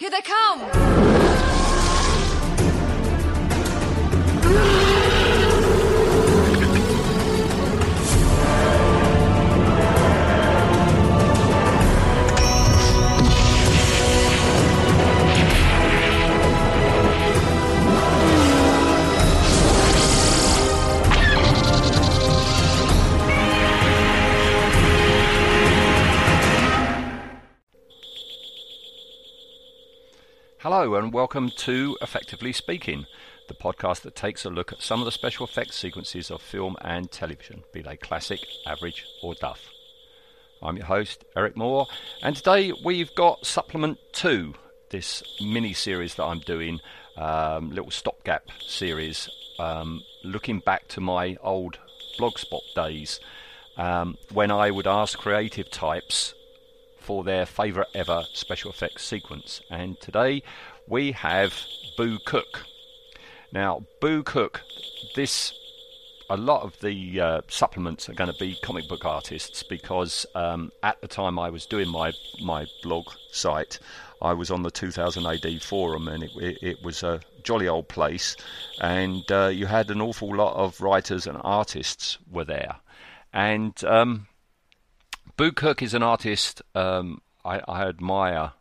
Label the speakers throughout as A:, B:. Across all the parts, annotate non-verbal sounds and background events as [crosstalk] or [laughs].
A: Here they come!
B: Hello, and welcome to Effectively Speaking, the podcast that takes a look at some of the special effects sequences of film and television, be they classic, average, or duff. I'm your host, Eric Moore, and today we've got Supplement 2, this mini series that I'm doing, um, little stopgap series, um, looking back to my old Blogspot days um, when I would ask creative types for their favourite ever special effects sequence. And today we have Boo Cook. Now, Boo Cook, this a lot of the uh, supplements are going to be comic book artists because um, at the time I was doing my my blog site, I was on the 2000 AD forum and it, it, it was a jolly old place, and uh, you had an awful lot of writers and artists were there, and um, Boo is an artist um, I, I, admire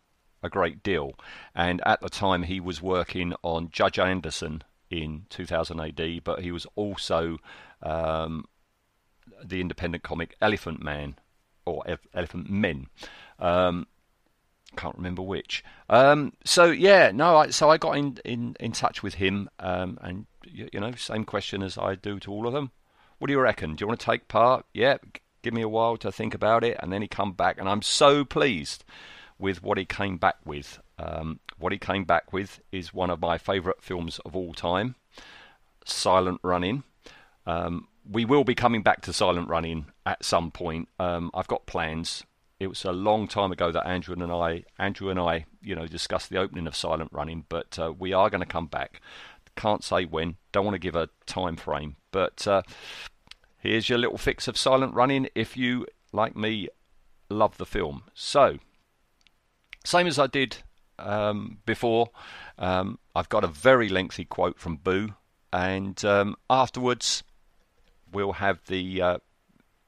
B: a great deal, and at the time he was working on Judge Anderson in 2000 AD, but he was also um, the independent comic Elephant Man or Elephant Men. Um, can't remember which. Um, so yeah, no. I, so I got in, in, in touch with him, um, and you, you know, same question as I do to all of them. What do you reckon? Do you want to take part? Yeah, give me a while to think about it, and then he come back, and I'm so pleased with what he came back with. Um, what he came back with is one of my favourite films of all time, Silent Running. Um, we will be coming back to Silent Running at some point. Um, I've got plans. It was a long time ago that Andrew and I, Andrew and I, you know, discussed the opening of Silent Running, but uh, we are going to come back. Can't say when. Don't want to give a time frame, but uh, Here's your little fix of silent running if you, like me, love the film. So, same as I did um, before, um, I've got a very lengthy quote from Boo, and um, afterwards we'll have the uh,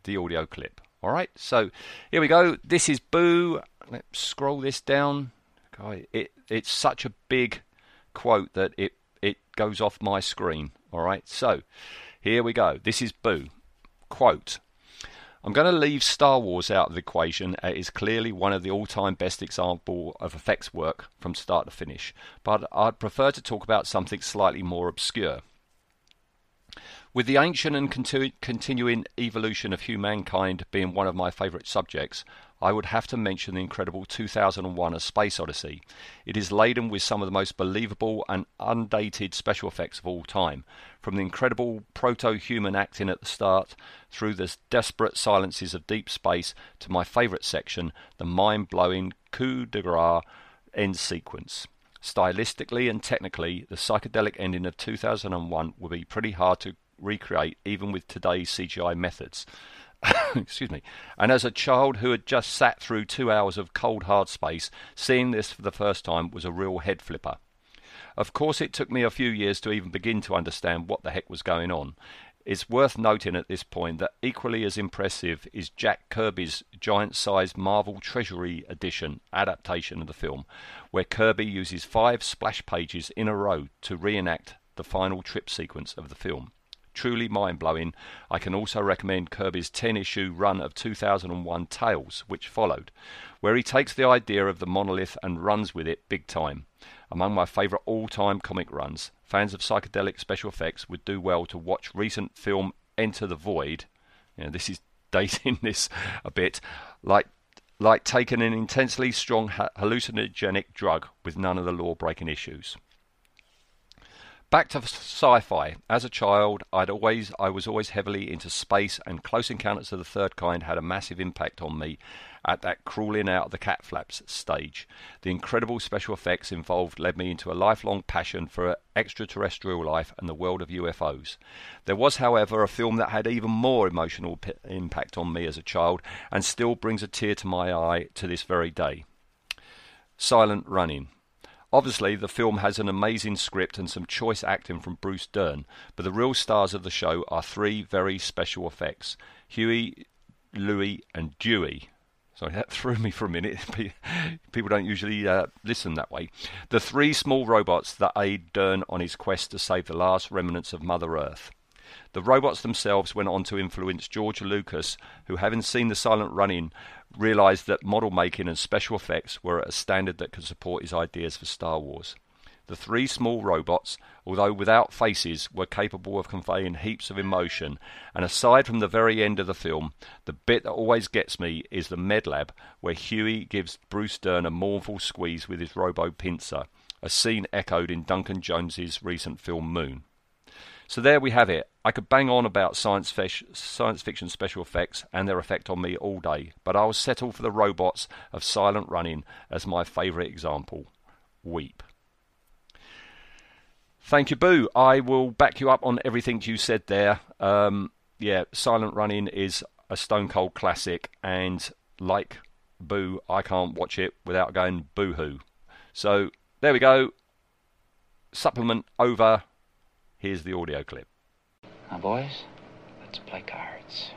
B: the audio clip. All right, so here we go. This is Boo. Let's scroll this down. God, it it's such a big quote that it it goes off my screen. All right, so here we go. This is Boo. Quote, I'm going to leave Star Wars out of the equation. It is clearly one of the all-time best example of effects work from start to finish, but I'd prefer to talk about something slightly more obscure. With the ancient and continu- continuing evolution of humankind being one of my favourite subjects, I would have to mention the incredible 2001 A Space Odyssey. It is laden with some of the most believable and undated special effects of all time, from the incredible proto human acting at the start, through the desperate silences of deep space, to my favourite section, the mind blowing coup de grace end sequence. Stylistically and technically, the psychedelic ending of 2001 would be pretty hard to recreate even with today's CGI methods. [coughs] Excuse me. And as a child who had just sat through two hours of cold hard space, seeing this for the first time was a real head flipper. Of course, it took me a few years to even begin to understand what the heck was going on. It's worth noting at this point that equally as impressive is Jack Kirby's giant sized Marvel Treasury Edition adaptation of the film, where Kirby uses five splash pages in a row to reenact the final trip sequence of the film truly mind blowing. I can also recommend Kirby's 10 issue run of 2001 Tales, which followed, where he takes the idea of the monolith and runs with it big time. Among my favourite all time comic runs, fans of psychedelic special effects would do well to watch recent film Enter the Void. You know, this is [laughs] dating this a bit, like like taking an intensely strong hallucinogenic drug with none of the law breaking issues. Back to sci-fi. As a child, I'd always I was always heavily into space, and Close Encounters of the Third Kind had a massive impact on me at that crawling out of the cat flaps stage. The incredible special effects involved led me into a lifelong passion for extraterrestrial life and the world of UFOs. There was, however, a film that had even more emotional p- impact on me as a child and still brings a tear to my eye to this very day. Silent Running. Obviously, the film has an amazing script and some choice acting from Bruce Dern, but the real stars of the show are three very special effects Huey, Louie, and Dewey. Sorry, [laughs] that threw me for a minute. [laughs] People don't usually uh, listen that way. The three small robots that aid Dern on his quest to save the last remnants of Mother Earth. The robots themselves went on to influence George Lucas, who, having seen the silent running, realised that model making and special effects were at a standard that could support his ideas for Star Wars. The three small robots, although without faces, were capable of conveying heaps of emotion, and aside from the very end of the film, the bit that always gets me is the medlab where Huey gives Bruce Dern a mournful squeeze with his robo pincer, a scene echoed in Duncan Jones's recent film Moon. So there we have it. I could bang on about science, fish, science fiction special effects and their effect on me all day, but I'll settle for the robots of silent running as my favourite example. Weep. Thank you, Boo. I will back you up on everything you said there. Um, yeah, Silent Running is a stone cold classic, and like Boo, I can't watch it without going boo hoo. So there we go. Supplement over. Here's the audio clip.
C: Now, boys, let's play cards.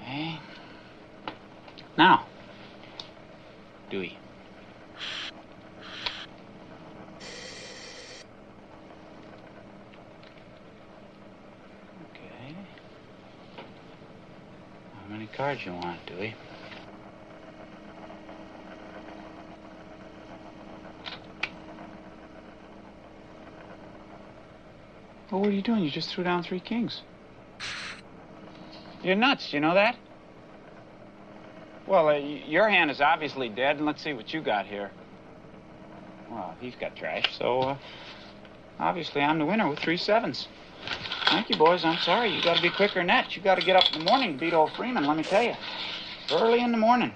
C: Okay. Now, Dewey. Okay. How many cards you want, Dewey? Well, what are you doing? You just threw down three kings. You're nuts, you know that? Well, uh, your hand is obviously dead, and let's see what you got here. Well, he's got trash, so uh, obviously I'm the winner with three sevens. Thank you, boys. I'm sorry. You got to be quicker than that. You got to get up in the morning and beat old Freeman, let me tell you. Early in the morning.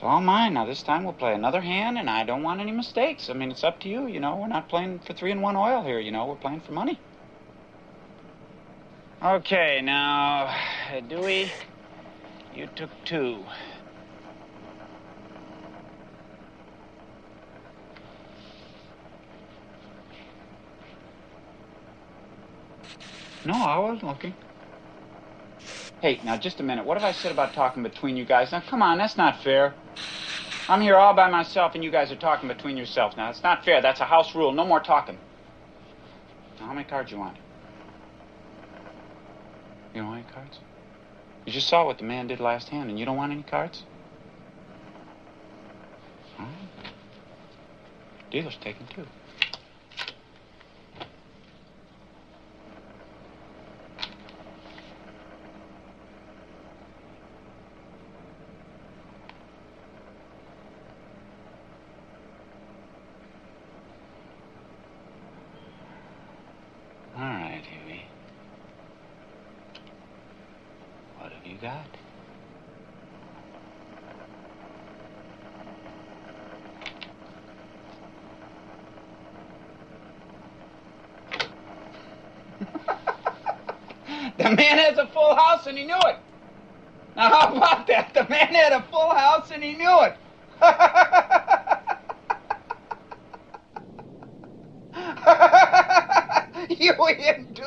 C: It's all mine. Now, this time we'll play another hand, and I don't want any mistakes. I mean, it's up to you, you know. We're not playing for three and one oil here, you know. We're playing for money. Okay, now, Dewey, you took two. No, I wasn't looking. Hey, now just a minute. What have I said about talking between you guys? Now, come on, that's not fair. I'm here all by myself, and you guys are talking between yourselves. Now, it's not fair. That's a house rule. No more talking. Now, how many cards you want? You don't want any cards? You just saw what the man did last hand, and you don't want any cards? All right. Dealer's taking two. All right, Huey. What have you got? [laughs] the man has a full house and he knew it. Now, how about that? The man had a full house and he knew it. [laughs] Huey and